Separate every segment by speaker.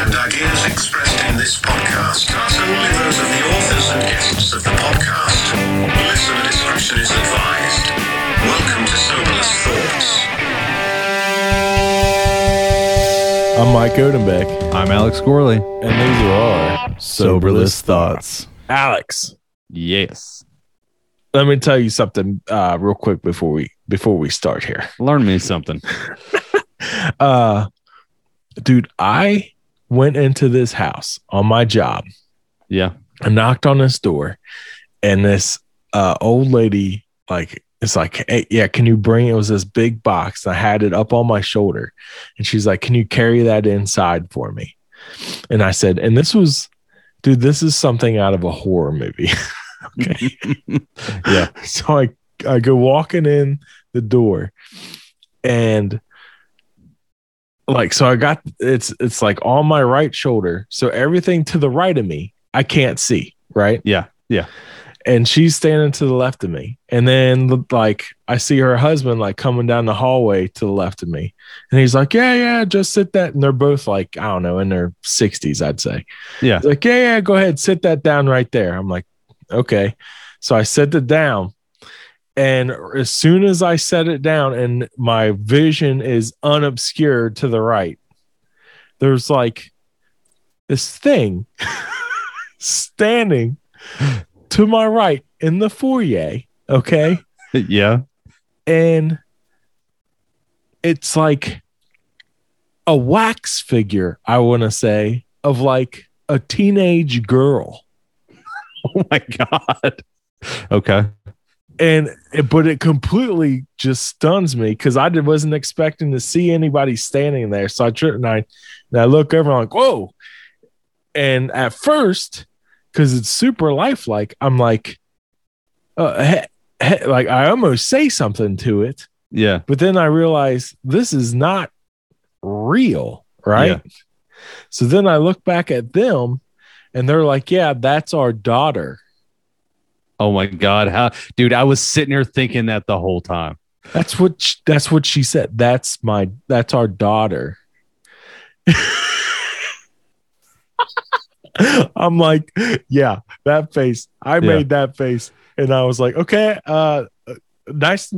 Speaker 1: and ideas expressed in this podcast are solely those of the authors and guests of the podcast. Listener discretion is advised. Welcome to Soberless Thoughts.
Speaker 2: I'm Mike Odenbeck,
Speaker 3: I'm Alex Gorley.
Speaker 2: and these are our
Speaker 3: Soberless Thoughts.
Speaker 2: Alex,
Speaker 3: Yes.
Speaker 2: let me tell you something uh, real quick before we before we start here.
Speaker 3: Learn me something.
Speaker 2: Uh, dude, I went into this house on my job.
Speaker 3: Yeah.
Speaker 2: I knocked on this door, and this uh, old lady like it's like, hey, yeah, can you bring? It was this big box. I had it up on my shoulder, and she's like, can you carry that inside for me? And I said, and this was, dude, this is something out of a horror movie. okay.
Speaker 3: Yeah.
Speaker 2: So I I go walking in the door and like so I got it's it's like on my right shoulder. So everything to the right of me, I can't see, right?
Speaker 3: Yeah. Yeah.
Speaker 2: And she's standing to the left of me. And then like I see her husband like coming down the hallway to the left of me. And he's like, Yeah, yeah, just sit that. And they're both like, I don't know, in their 60s, I'd say.
Speaker 3: Yeah.
Speaker 2: He's like, yeah, yeah, go ahead, sit that down right there. I'm like, okay. So I set it down. And as soon as I set it down and my vision is unobscured to the right, there's like this thing standing to my right in the foyer. Okay.
Speaker 3: Yeah.
Speaker 2: And it's like a wax figure, I want to say, of like a teenage girl.
Speaker 3: Oh my God. Okay.
Speaker 2: And but it completely just stuns me because I did, wasn't expecting to see anybody standing there. So I trip and I and I look over, I'm like, whoa. And at first, because it's super lifelike, I'm like, uh, he- he- like I almost say something to it,
Speaker 3: Yeah.
Speaker 2: but then I realize this is not real, right?
Speaker 3: Yeah.
Speaker 2: So then I look back at them, and they're like, yeah, that's our daughter.
Speaker 3: Oh my God. How, dude, I was sitting here thinking that the whole time.
Speaker 2: That's what sh- that's what she said. That's my that's our daughter. I'm like, yeah, that face. I made that face, and I was like, okay, uh, nice.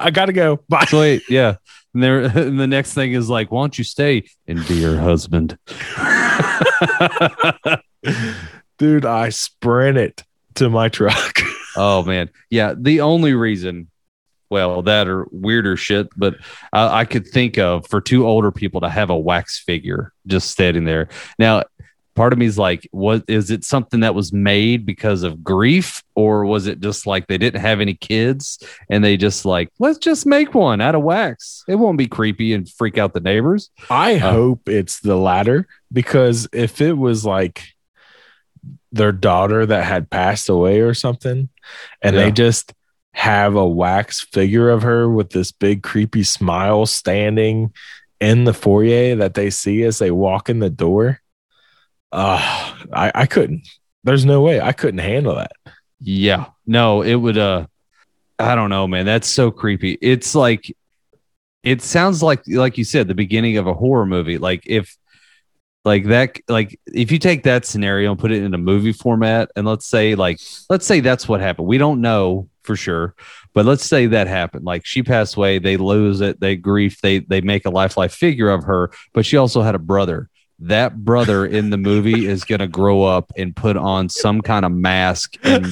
Speaker 2: I gotta go. Bye.
Speaker 3: So wait, yeah. And there, and the next thing is like, why don't you stay and be your husband?
Speaker 2: Dude, I sprinted to my truck.
Speaker 3: Oh man, yeah. The only reason, well, that or weirder shit, but I, I could think of for two older people to have a wax figure just standing there. Now, part of me is like, what is it something that was made because of grief, or was it just like they didn't have any kids and they just like let's just make one out of wax? It won't be creepy and freak out the neighbors.
Speaker 2: I
Speaker 3: Uh.
Speaker 2: hope it's the latter because if it was like their daughter that had passed away or something, and
Speaker 3: Yeah.
Speaker 2: they just have a wax figure of her with this big creepy smile standing in the foyer that they see as they walk in the door. Uh, I, I couldn't. There's no way I couldn't handle that.
Speaker 3: Yeah. No, it would uh I don't know, man. That's so creepy. It's like it sounds like like you said, the beginning of a horror movie. Like if like that like if you take that scenario and put it in a movie format and let's say like let's say that's what happened. We don't know for sure, but let's say that happened. Like she passed away, they lose it, they grief, they they make a lifelike figure of her, but she also had a brother that brother in the movie is going to grow up and put on some kind of mask and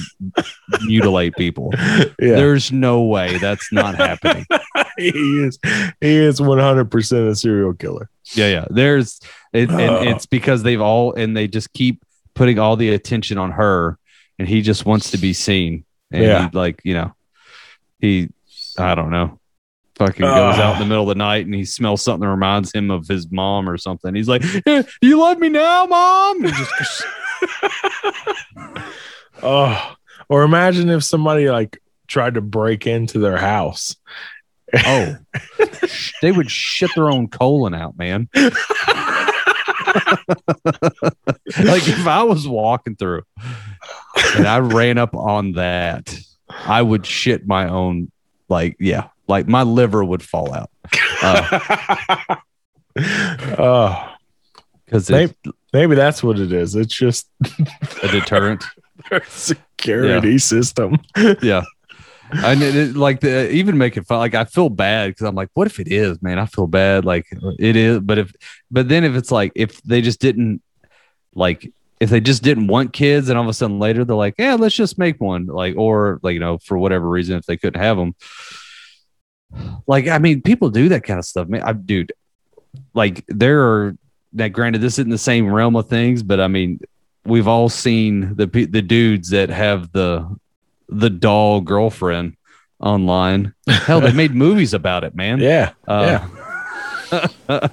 Speaker 3: mutilate people.
Speaker 2: Yeah,
Speaker 3: There's no way that's not happening.
Speaker 2: he is. He is 100 percent a serial killer.
Speaker 3: Yeah, yeah. There's it,
Speaker 2: Oh.
Speaker 3: and it's because they've all and they just keep putting all the attention on her, and he just wants to be seen. And
Speaker 2: Yeah.
Speaker 3: he like you know, he I don't know. Fucking goes out in the middle of the night and he smells something that reminds him of his mom or something. He's like, "Eh, "You love me now, mom?" Just
Speaker 2: Oh, or imagine if somebody like tried to break into their house.
Speaker 3: Oh, they would shit their own colon out, man. like if I was walking through and I ran up on that, I would shit my own. Like, yeah, like my liver would fall out. Uh,
Speaker 2: oh,
Speaker 3: because
Speaker 2: Maybe- Maybe that's what it is. It's just
Speaker 3: a deterrent.
Speaker 2: their security system.
Speaker 3: yeah. And it, it- like the even making fun, like I feel bad because I'm like, what if it is, man? I feel bad, like it is. But if, but then if it's like if they just didn't, like if they just didn't want kids, and all of a sudden later they're like, yeah, let's just make one, like or like you know for whatever reason if they couldn't have them, like I mean people do that kind of stuff, man. I dude, like there are that. granted this isn't the same realm of things, but I mean we've all seen the the dudes that have the the doll girlfriend online. Hell, they made movies about it, man.
Speaker 2: Yeah.
Speaker 3: Uh,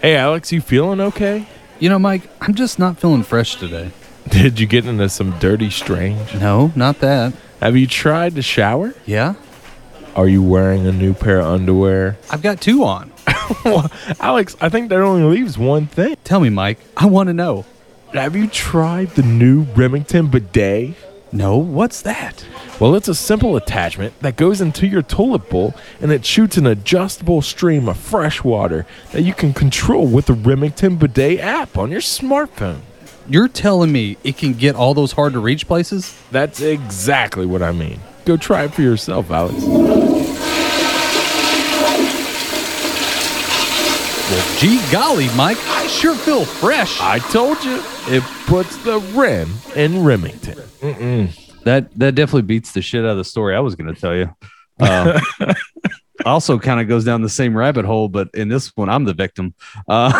Speaker 2: Hey, Alex, you feeling okay?
Speaker 4: You know, Mike, I'm just not feeling fresh today.
Speaker 2: Did you get into some dirty strange?
Speaker 4: No, not that.
Speaker 2: Have you tried to shower?
Speaker 4: Yeah?
Speaker 2: Are you wearing a new pair of underwear?
Speaker 4: I've got two on.
Speaker 2: Alex, I think that only leaves one thing.
Speaker 4: Tell me, Mike. I want to know.
Speaker 2: Have you tried the new Remington bidet?
Speaker 4: No, what's that?
Speaker 2: Well, it's a simple attachment that goes into your toilet bowl and it shoots an adjustable stream of fresh water that you can control with the Remington bidet app on your smartphone.
Speaker 4: You're telling me it can get all those hard to reach places?
Speaker 2: That's exactly what I mean. Go try it for yourself, Alex.
Speaker 4: Well, gee golly, Mike, I sure feel fresh.
Speaker 2: I told you, it puts the rim in Remington.
Speaker 3: that that definitely beats the shit out of the story I was going to tell you. Uh, also, kind of goes down the same rabbit hole, but in this one, I'm the victim. Uh,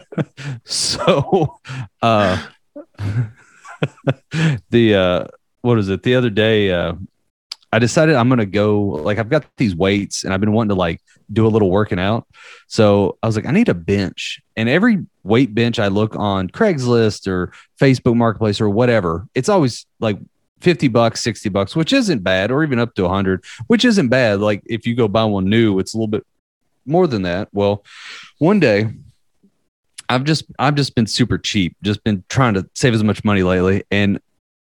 Speaker 3: so, uh, the uh, what is it? The other day, uh, I decided I'm gonna go. Like, I've got these weights, and I've been wanting to like do a little working out. So I was like, I need a bench, and every weight bench I look on Craigslist or Facebook Marketplace or whatever, it's always like 50 bucks, 60 bucks, which isn't bad, or even up to 100, which isn't bad. Like if you go buy one new, it's a little bit more than that. Well, one day I've just I've just been super cheap, just been trying to save as much money lately and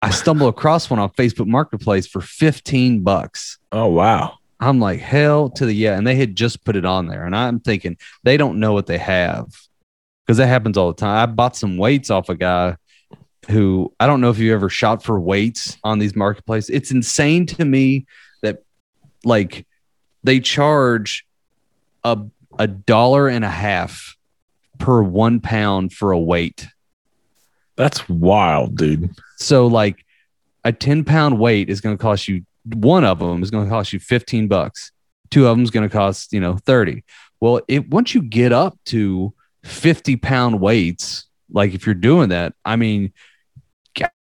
Speaker 3: I stumble across one on Facebook Marketplace for 15 bucks.
Speaker 2: Oh, wow.
Speaker 3: I'm like, hell to the yeah. And they had just put it on there. And I'm thinking they don't know what they have because that happens all the time. I bought some weights off a guy who I don't know if you ever shot for weights on these marketplaces. It's insane to me that like they charge a a dollar and a half per one pound for a weight.
Speaker 2: That's wild, dude.
Speaker 3: So like a 10 pound weight is going to cost you one of them is going to cost you 15 bucks. Two of them is going to cost, you know, 30. Well, it once you get up to 50 pound weights, like if you're doing that, I mean,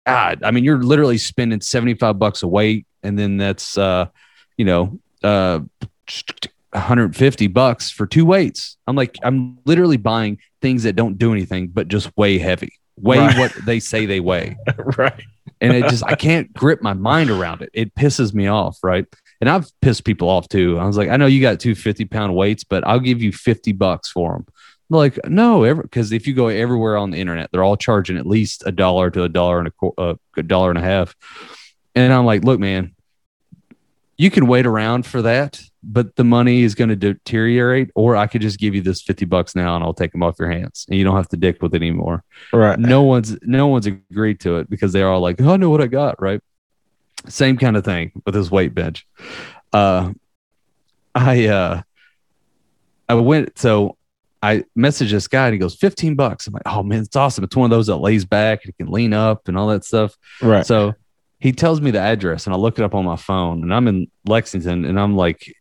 Speaker 3: God, I mean, you're literally spending 75 bucks a weight. And then that's, uh, you know, uh, 150 bucks for two weights. I'm like, I'm literally buying things that don't do anything, but just weigh heavy, weigh
Speaker 2: Right.
Speaker 3: what they say they weigh
Speaker 2: right.
Speaker 3: and it just I can't grip my mind around it. It pisses me off, right? And I've pissed people off too. I was like, I know you got two 50 pound weights, but I'll give you 50 bucks for them. Like, no, because if you go everywhere on the internet, they're all charging at least a dollar to a dollar and a, uh, a dollar and a half. And I'm like, look, man, you can wait around for that, but the money is going to deteriorate, or I could just give you this 50 bucks now and I'll take them off your hands and you don't have to dick with it anymore
Speaker 2: Right.
Speaker 3: no one's no one's agreed to it because they're all like, oh, I know what I got, right? Same kind of thing with this weight bench. Uh I uh I went so I messaged this guy and he goes, 15 bucks. I'm like, oh man, it's awesome. It's one of those that lays back and it can lean up and all that stuff.
Speaker 2: Right.
Speaker 3: So he tells me the address and I look it up on my phone and I'm in Lexington and I'm like,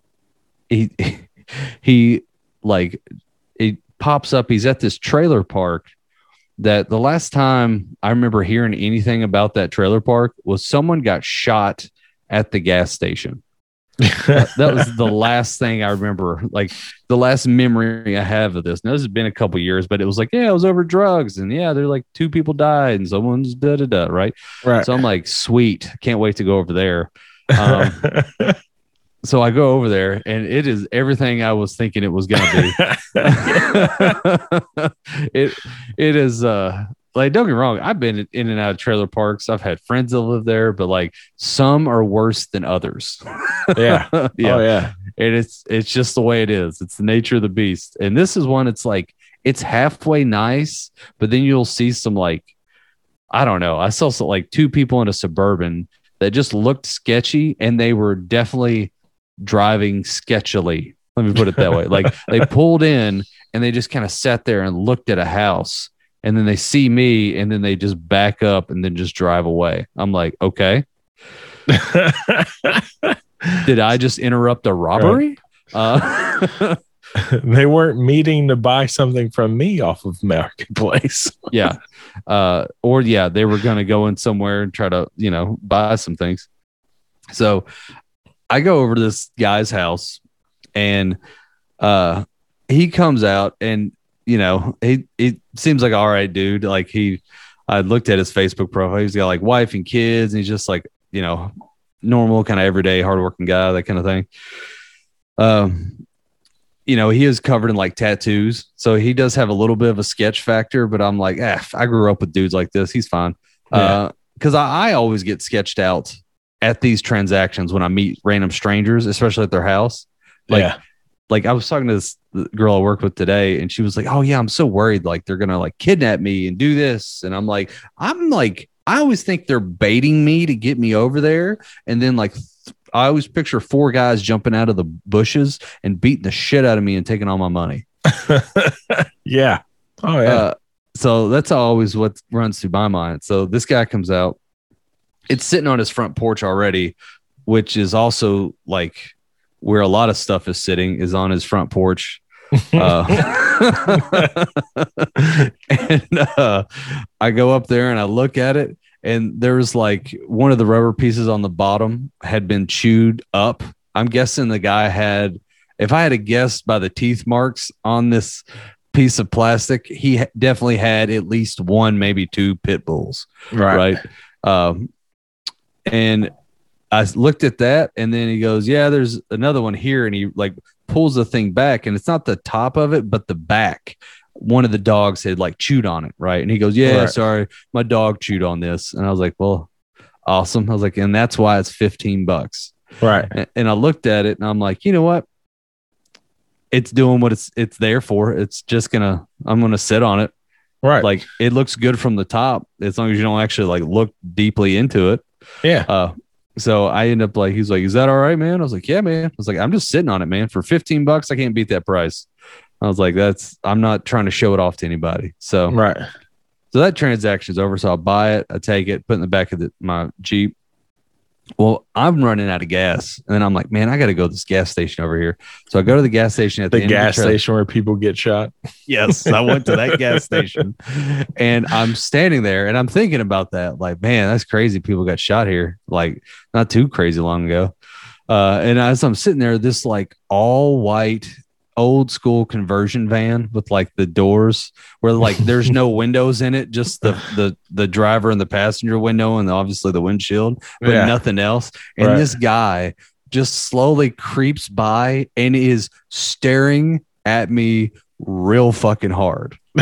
Speaker 3: he, he like, it pops up. He's at this trailer park that the last time I remember hearing anything about that trailer park was someone got shot at the gas station. That, that was the last thing I remember, like the last memory I have of this. Now this has been a couple years, but it was like, yeah, it was over drugs, and yeah, they're like two people died, and someone's da da da, right?
Speaker 2: right.
Speaker 3: So I'm like, sweet, can't wait to go over there. Um, so I go over there, and it is everything I was thinking it was gonna be. it it is uh like don't get me wrong i've been in and out of trailer parks i've had friends that live there but like some are worse than others
Speaker 2: yeah.
Speaker 3: Oh, yeah
Speaker 2: Oh, yeah.
Speaker 3: and it's it's just the way it is. It's the nature of the beast. And this is one. It's like it's halfway nice, but then you'll see some like I don't know. I saw some, like two people in a suburban that just looked sketchy, and they were definitely driving sketchily. Let me put it that way. Like they pulled in and they just kind of sat there and looked at a house, and then they see me, and then they just back up and then just drive away. I'm like, okay, did I just interrupt a robbery? Uh,
Speaker 2: they weren't meeting to buy something from me off of Marketplace.
Speaker 3: yeah. Uh, or yeah, they were going to go in somewhere and try to, you know, buy some things. So I go over to this guy's house and uh, he comes out and, you know, he, he seems like all right dude. Like he, I looked at his Facebook profile. He's got like wife and kids, and he's just like, you know, normal kind of everyday hardworking guy, that kind of thing. Um, you know, he is covered in like tattoos, so he does have a little bit of a sketch factor. But I'm like, eh, I grew up with dudes like this. He's fine.
Speaker 2: Yeah.
Speaker 3: Because I, I always get sketched out at these transactions when I meet random strangers, especially at their house. Like,
Speaker 2: yeah.
Speaker 3: like I was talking to this girl I work with today, and she was like, "Oh yeah, I'm so worried like they're gonna like kidnap me and do this," and I'm like, I'm like, I always think they're baiting me to get me over there, and then like. I always picture four guys jumping out of the bushes and beating the shit out of me and taking all my money.
Speaker 2: yeah. Oh yeah.
Speaker 3: Uh, so that's always what runs through my mind. So this guy comes out. It's sitting on his front porch already, which is also like where a lot of stuff is sitting is on his front porch. Uh, and uh, I go up there and I look at it, and there's like one of the rubber pieces on the bottom had been chewed up. I'm guessing the guy had, if I had to guess by the teeth marks on this piece of plastic, he definitely had at least one, maybe two pit bulls right? Um, and I looked at that, and then he goes, "Yeah, there's another one here," and he like pulls the thing back, and it's not the top of it, but the back. One of the dogs had like chewed on it, right? And he goes, "Yeah,
Speaker 2: Right.
Speaker 3: sorry, my dog chewed on this," and I was like, "Well, awesome." I was like, "And that's why it's fifteen bucks."
Speaker 2: Right.
Speaker 3: And, and I looked at it, and I'm like, "You know what? It's doing what it's it's there for. It's just gonna I'm gonna sit on it."
Speaker 2: Right.
Speaker 3: like it looks good from the top as long as you don't actually like look deeply into it
Speaker 2: yeah.
Speaker 3: uh so i end up like he's like is that all right man? I was like yeah man. I was like i'm just sitting on it man. For 15 bucks i can't beat that price. I was like that's i'm not trying to show it off to anybody. So
Speaker 2: Right.
Speaker 3: so that transaction's over so i'll buy it i take it put it in the back of the, my jeep well i'm running out of gas and then i'm like man i gotta go to this gas station over here so i go to the gas station at the,
Speaker 2: The gas
Speaker 3: trail.
Speaker 2: station where people get shot.
Speaker 3: Yes, I went to that gas station and I'm standing there and I'm thinking about that. Like, man, that's crazy. People got shot here, like not too crazy long ago. Uh, and as I'm sitting there, this like all white, old school conversion van with like the doors where like there's no windows in it, just the the the driver and the passenger window and obviously the windshield, but
Speaker 2: Yeah.
Speaker 3: nothing else. And
Speaker 2: Right.
Speaker 3: this guy just slowly creeps by and is staring at me real fucking hard.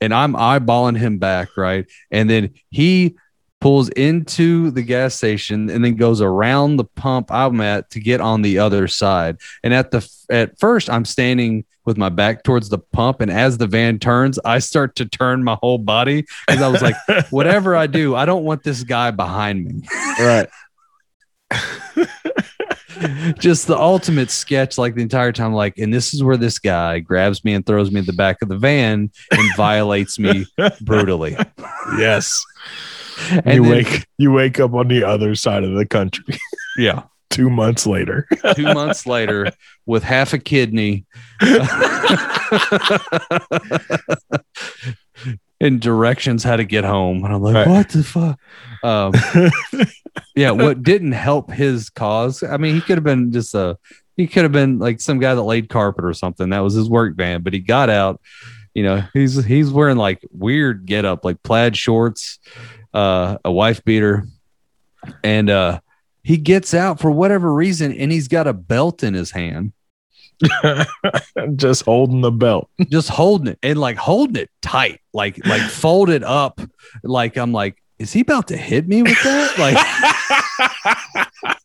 Speaker 3: and I'm eyeballing him back, right? And then he pulls into the gas station and then goes around the pump I'm at to get on the other side. And at the at first I'm standing with my back towards the pump and as the van turns, I start to turn my whole body cuz I was like whatever I do, I don't want this guy behind me.
Speaker 2: right.
Speaker 3: just the ultimate sketch like the entire time like and this is where this guy grabs me and throws me in the back of the van and violates me brutally
Speaker 2: Yes.
Speaker 3: and
Speaker 2: you
Speaker 3: then-
Speaker 2: wake you wake up on the other side of the country.
Speaker 3: Yeah.
Speaker 2: Two months later.
Speaker 3: two months later with half a kidney. And directions how to get home. And i'm like
Speaker 2: Right.
Speaker 3: what the fuck? Um yeah what didn't help his cause i mean he could have been just a he could have been like some guy that laid carpet or something. That was his work van but he got out you know he's he's wearing like weird get up like plaid shorts uh a wife beater and uh he gets out for whatever reason and he's got a belt in his hand
Speaker 2: Just holding the belt.
Speaker 3: just holding it and like holding it tight like like folded up like i'm like is he about to hit me with that like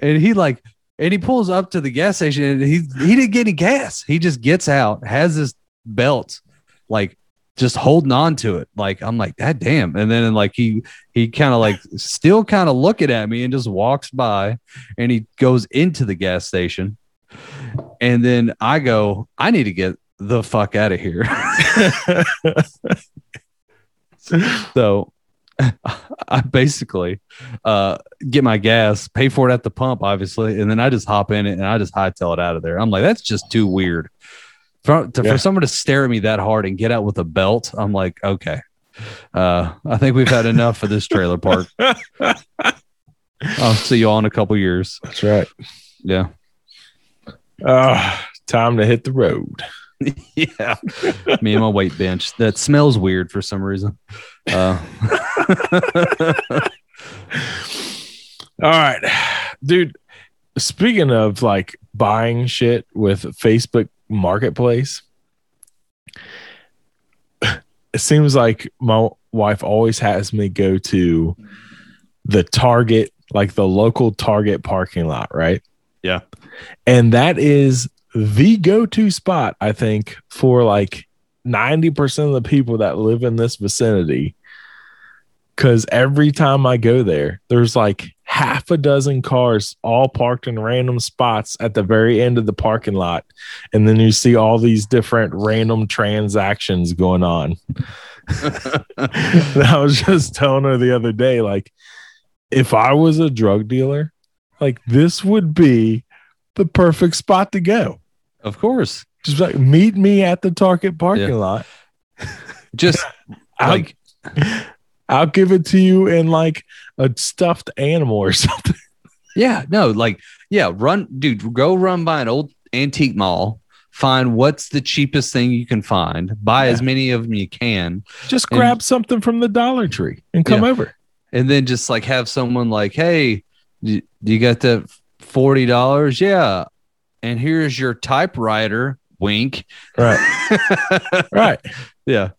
Speaker 3: and he like and he pulls up to the gas station and he he didn't get any gas. He just gets out, has his belt, like just holding on to it. Like I'm like, that damn. And then like he he kind of like still kind of looking at me and just walks by and he goes into the gas station. And then I go, I need to get the fuck out of here. so I basically uh, get my gas, pay for it at the pump, obviously, and then I just hop in it and I just hightail it out of there. I'm like, that's just too weird. For, to,
Speaker 2: Yeah.
Speaker 3: for someone to stare at me that hard and get out with a belt, I'm like, okay. Uh, I think we've had enough of this trailer park. I'll see you all in a couple years.
Speaker 2: That's right.
Speaker 3: Yeah.
Speaker 2: Uh, time to hit the road.
Speaker 3: yeah. Me and my weight bench. That smells weird for some reason. Uh,
Speaker 2: All right, dude. Speaking of like buying shit with Facebook Marketplace, it seems like my wife always has me go to the Target, like the local Target parking lot, right?
Speaker 3: Yeah.
Speaker 2: And that is the go to spot, I think, for like 90% of the people that live in this vicinity. Cause every time I go there, there's like half a dozen cars all parked in random spots at the very end of the parking lot. And then you see all these different random transactions going on. I was just telling her the other day, like, if I was a drug dealer, like this would be the perfect spot to go.
Speaker 3: of course.
Speaker 2: Just like meet me at the Target parking
Speaker 3: Yeah.
Speaker 2: lot.
Speaker 3: Just like
Speaker 2: I'll give it to you in like a stuffed animal or something.
Speaker 3: Yeah, no, like yeah, run, dude, go run by an old antique mall, find what's the cheapest thing you can find, buy as many of them you can,
Speaker 2: Just
Speaker 3: And-
Speaker 2: grab something from the Dollar Tree and come
Speaker 3: Yeah.
Speaker 2: over.
Speaker 3: and then just like have someone like, hey, you got the forty dollars? Yeah, and here's your typewriter. Wink.
Speaker 2: Right. right.
Speaker 3: Yeah,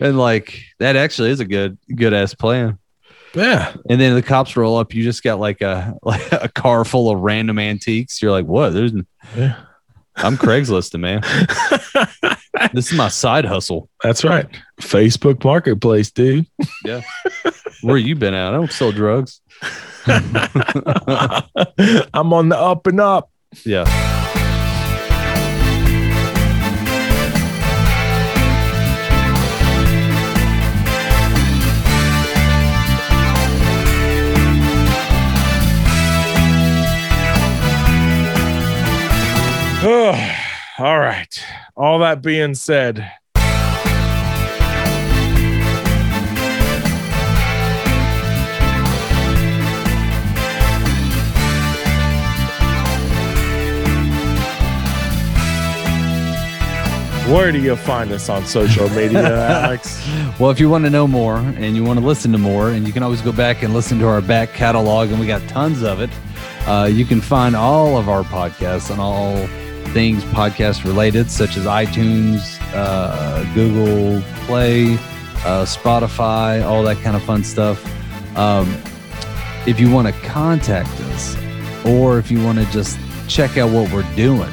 Speaker 3: and like that actually is a good good ass plan.
Speaker 2: Yeah.
Speaker 3: And then the cops roll up. You just got like a like a car full of random antiques. You're like, what? There's
Speaker 2: Yeah.
Speaker 3: I'm Craigslisting, man. This is my side hustle.
Speaker 2: That's right. Facebook Marketplace, dude. Yeah.
Speaker 3: Where you been at? I don't sell drugs.
Speaker 2: I'm on the up and up.
Speaker 3: Yeah.
Speaker 2: All right. All that being said, where do you find us on social media, Alex?
Speaker 3: Well, if you want to know more and you want to listen to more, and you can always go back and listen to our back catalog, and we got tons of it. Uh, you can find all of our podcasts on all things podcast related, such as iTunes, uh, Google Play, uh, Spotify, all that kind of fun stuff. Um, if you want to contact us, or if you want to just check out what we're doing,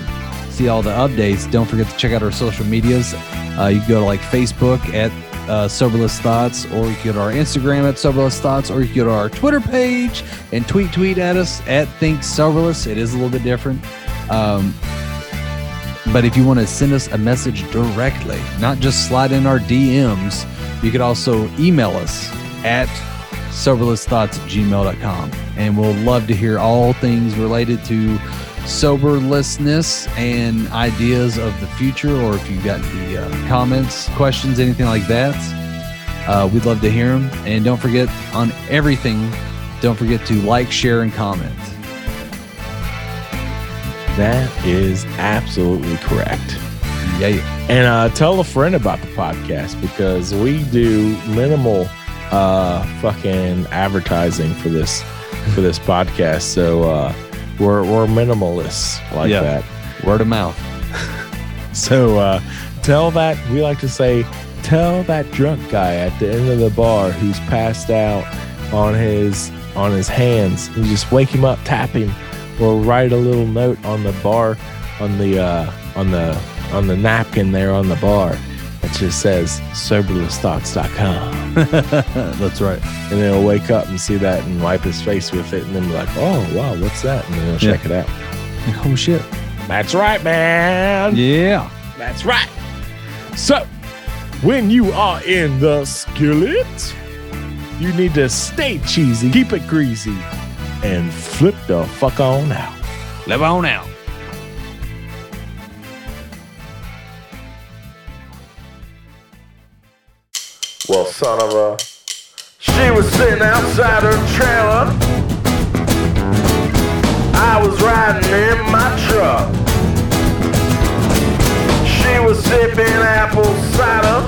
Speaker 3: see all the updates, don't forget to check out our social medias. Uh, you can go to like Facebook at uh, Soberless Thoughts, or you can go to our Instagram at Soberless Thoughts, or you can go to our Twitter page and tweet tweet at us at Think Soberless. It is a little bit different. Um, but if you want to send us a message directly, not just slide in our DMs, you could also email us at soberlessthoughts at gmail.com. And we'll love to hear all things related to soberlessness and ideas of the future, or if you've got the uh, comments, questions, anything like that, uh, we'd love to hear them. And don't forget on everything, don't forget to like, share, and comment.
Speaker 2: That is absolutely correct.
Speaker 3: Yeah.
Speaker 2: And uh, tell a friend about the podcast because we do minimal uh, fucking advertising for this for this podcast. So uh, we're we're minimalists like
Speaker 3: Yeah.
Speaker 2: that.
Speaker 3: Word of mouth.
Speaker 2: So uh, tell that we like to say tell that drunk guy at the end of the bar who's passed out on his on his hands. You just wake him up, tap him or write a little note on the bar on the uh, on the on the napkin there on the bar that just says soberlessthoughts.com
Speaker 3: That's right.
Speaker 2: and then he'll wake up and see that and wipe his face with it and then be like oh wow what's that and then he'll
Speaker 3: Yeah.
Speaker 2: check it out
Speaker 3: Oh shit.
Speaker 2: that's right man
Speaker 3: Yeah.
Speaker 2: that's right so when you are in the skillet you need to stay cheesy keep it greasy and flip the fuck on out
Speaker 3: Live on out.
Speaker 5: Well, son of a. She was sitting outside her trailer. I was riding in my truck. She was sipping apple cider.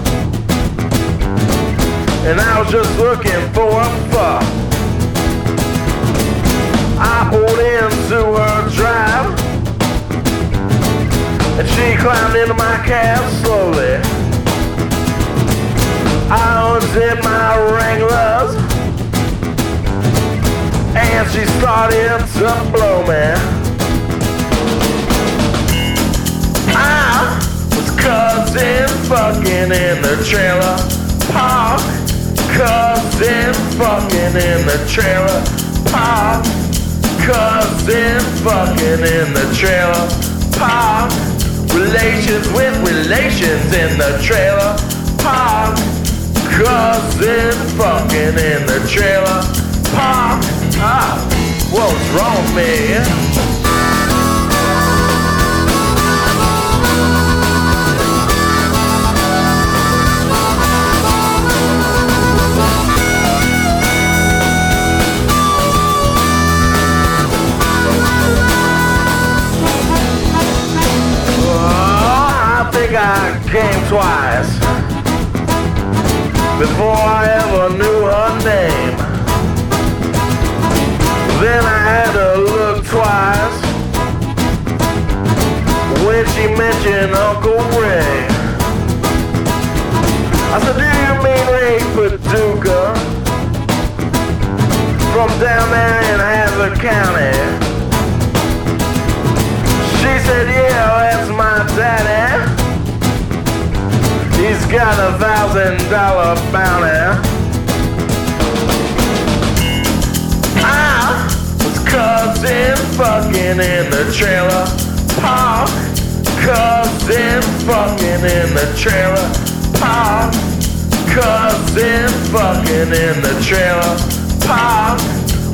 Speaker 5: And I was just looking for a fuck. She climbed into my cab slowly. I unzipped my Wranglers. And she started to blow me I was cousin fucking in the trailer park. Cousin fucking in the trailer park. Cousin fucking in the trailer park Relations with relations in the trailer park Cousin fucking in the trailer park. Ah, what's wrong with I came twice before I ever knew her name. Then I had to look twice when she mentioned Uncle Ray. I said, Do you mean Ray Paducah? From down there in Hazard County. She said, Yeah, that's my daddy. He's got a thousand dollar bounty. I was cousin fucking in the trailer park. Cousin fucking in the trailer park. Cousin fucking in the trailer park.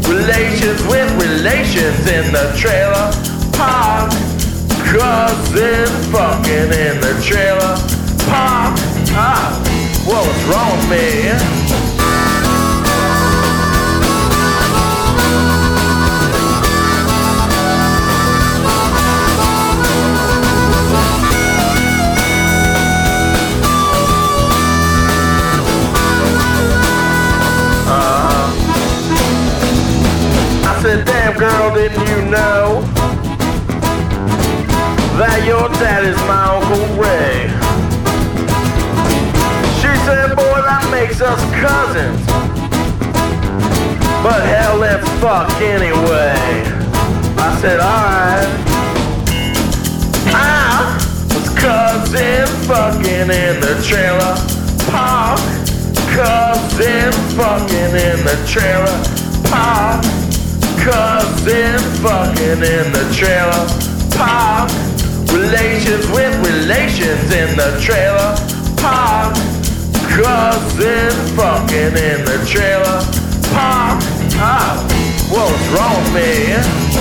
Speaker 5: Relations with relations in the trailer park. Cousin fucking in the trailer park. Ah, what's wrong with me? I said, damn girl, didn't you know that your dad is my Uncle Ray? Said, boy, that makes us cousins. But hell, let's fuck anyway. I said, alright. I was cousin fucking in the trailer park. Cousin fucking in the trailer park. Cousin fucking in the trailer park. Relations with relations in the trailer park. Cousin fucking in the trailer park. Ah, what's wrong with me?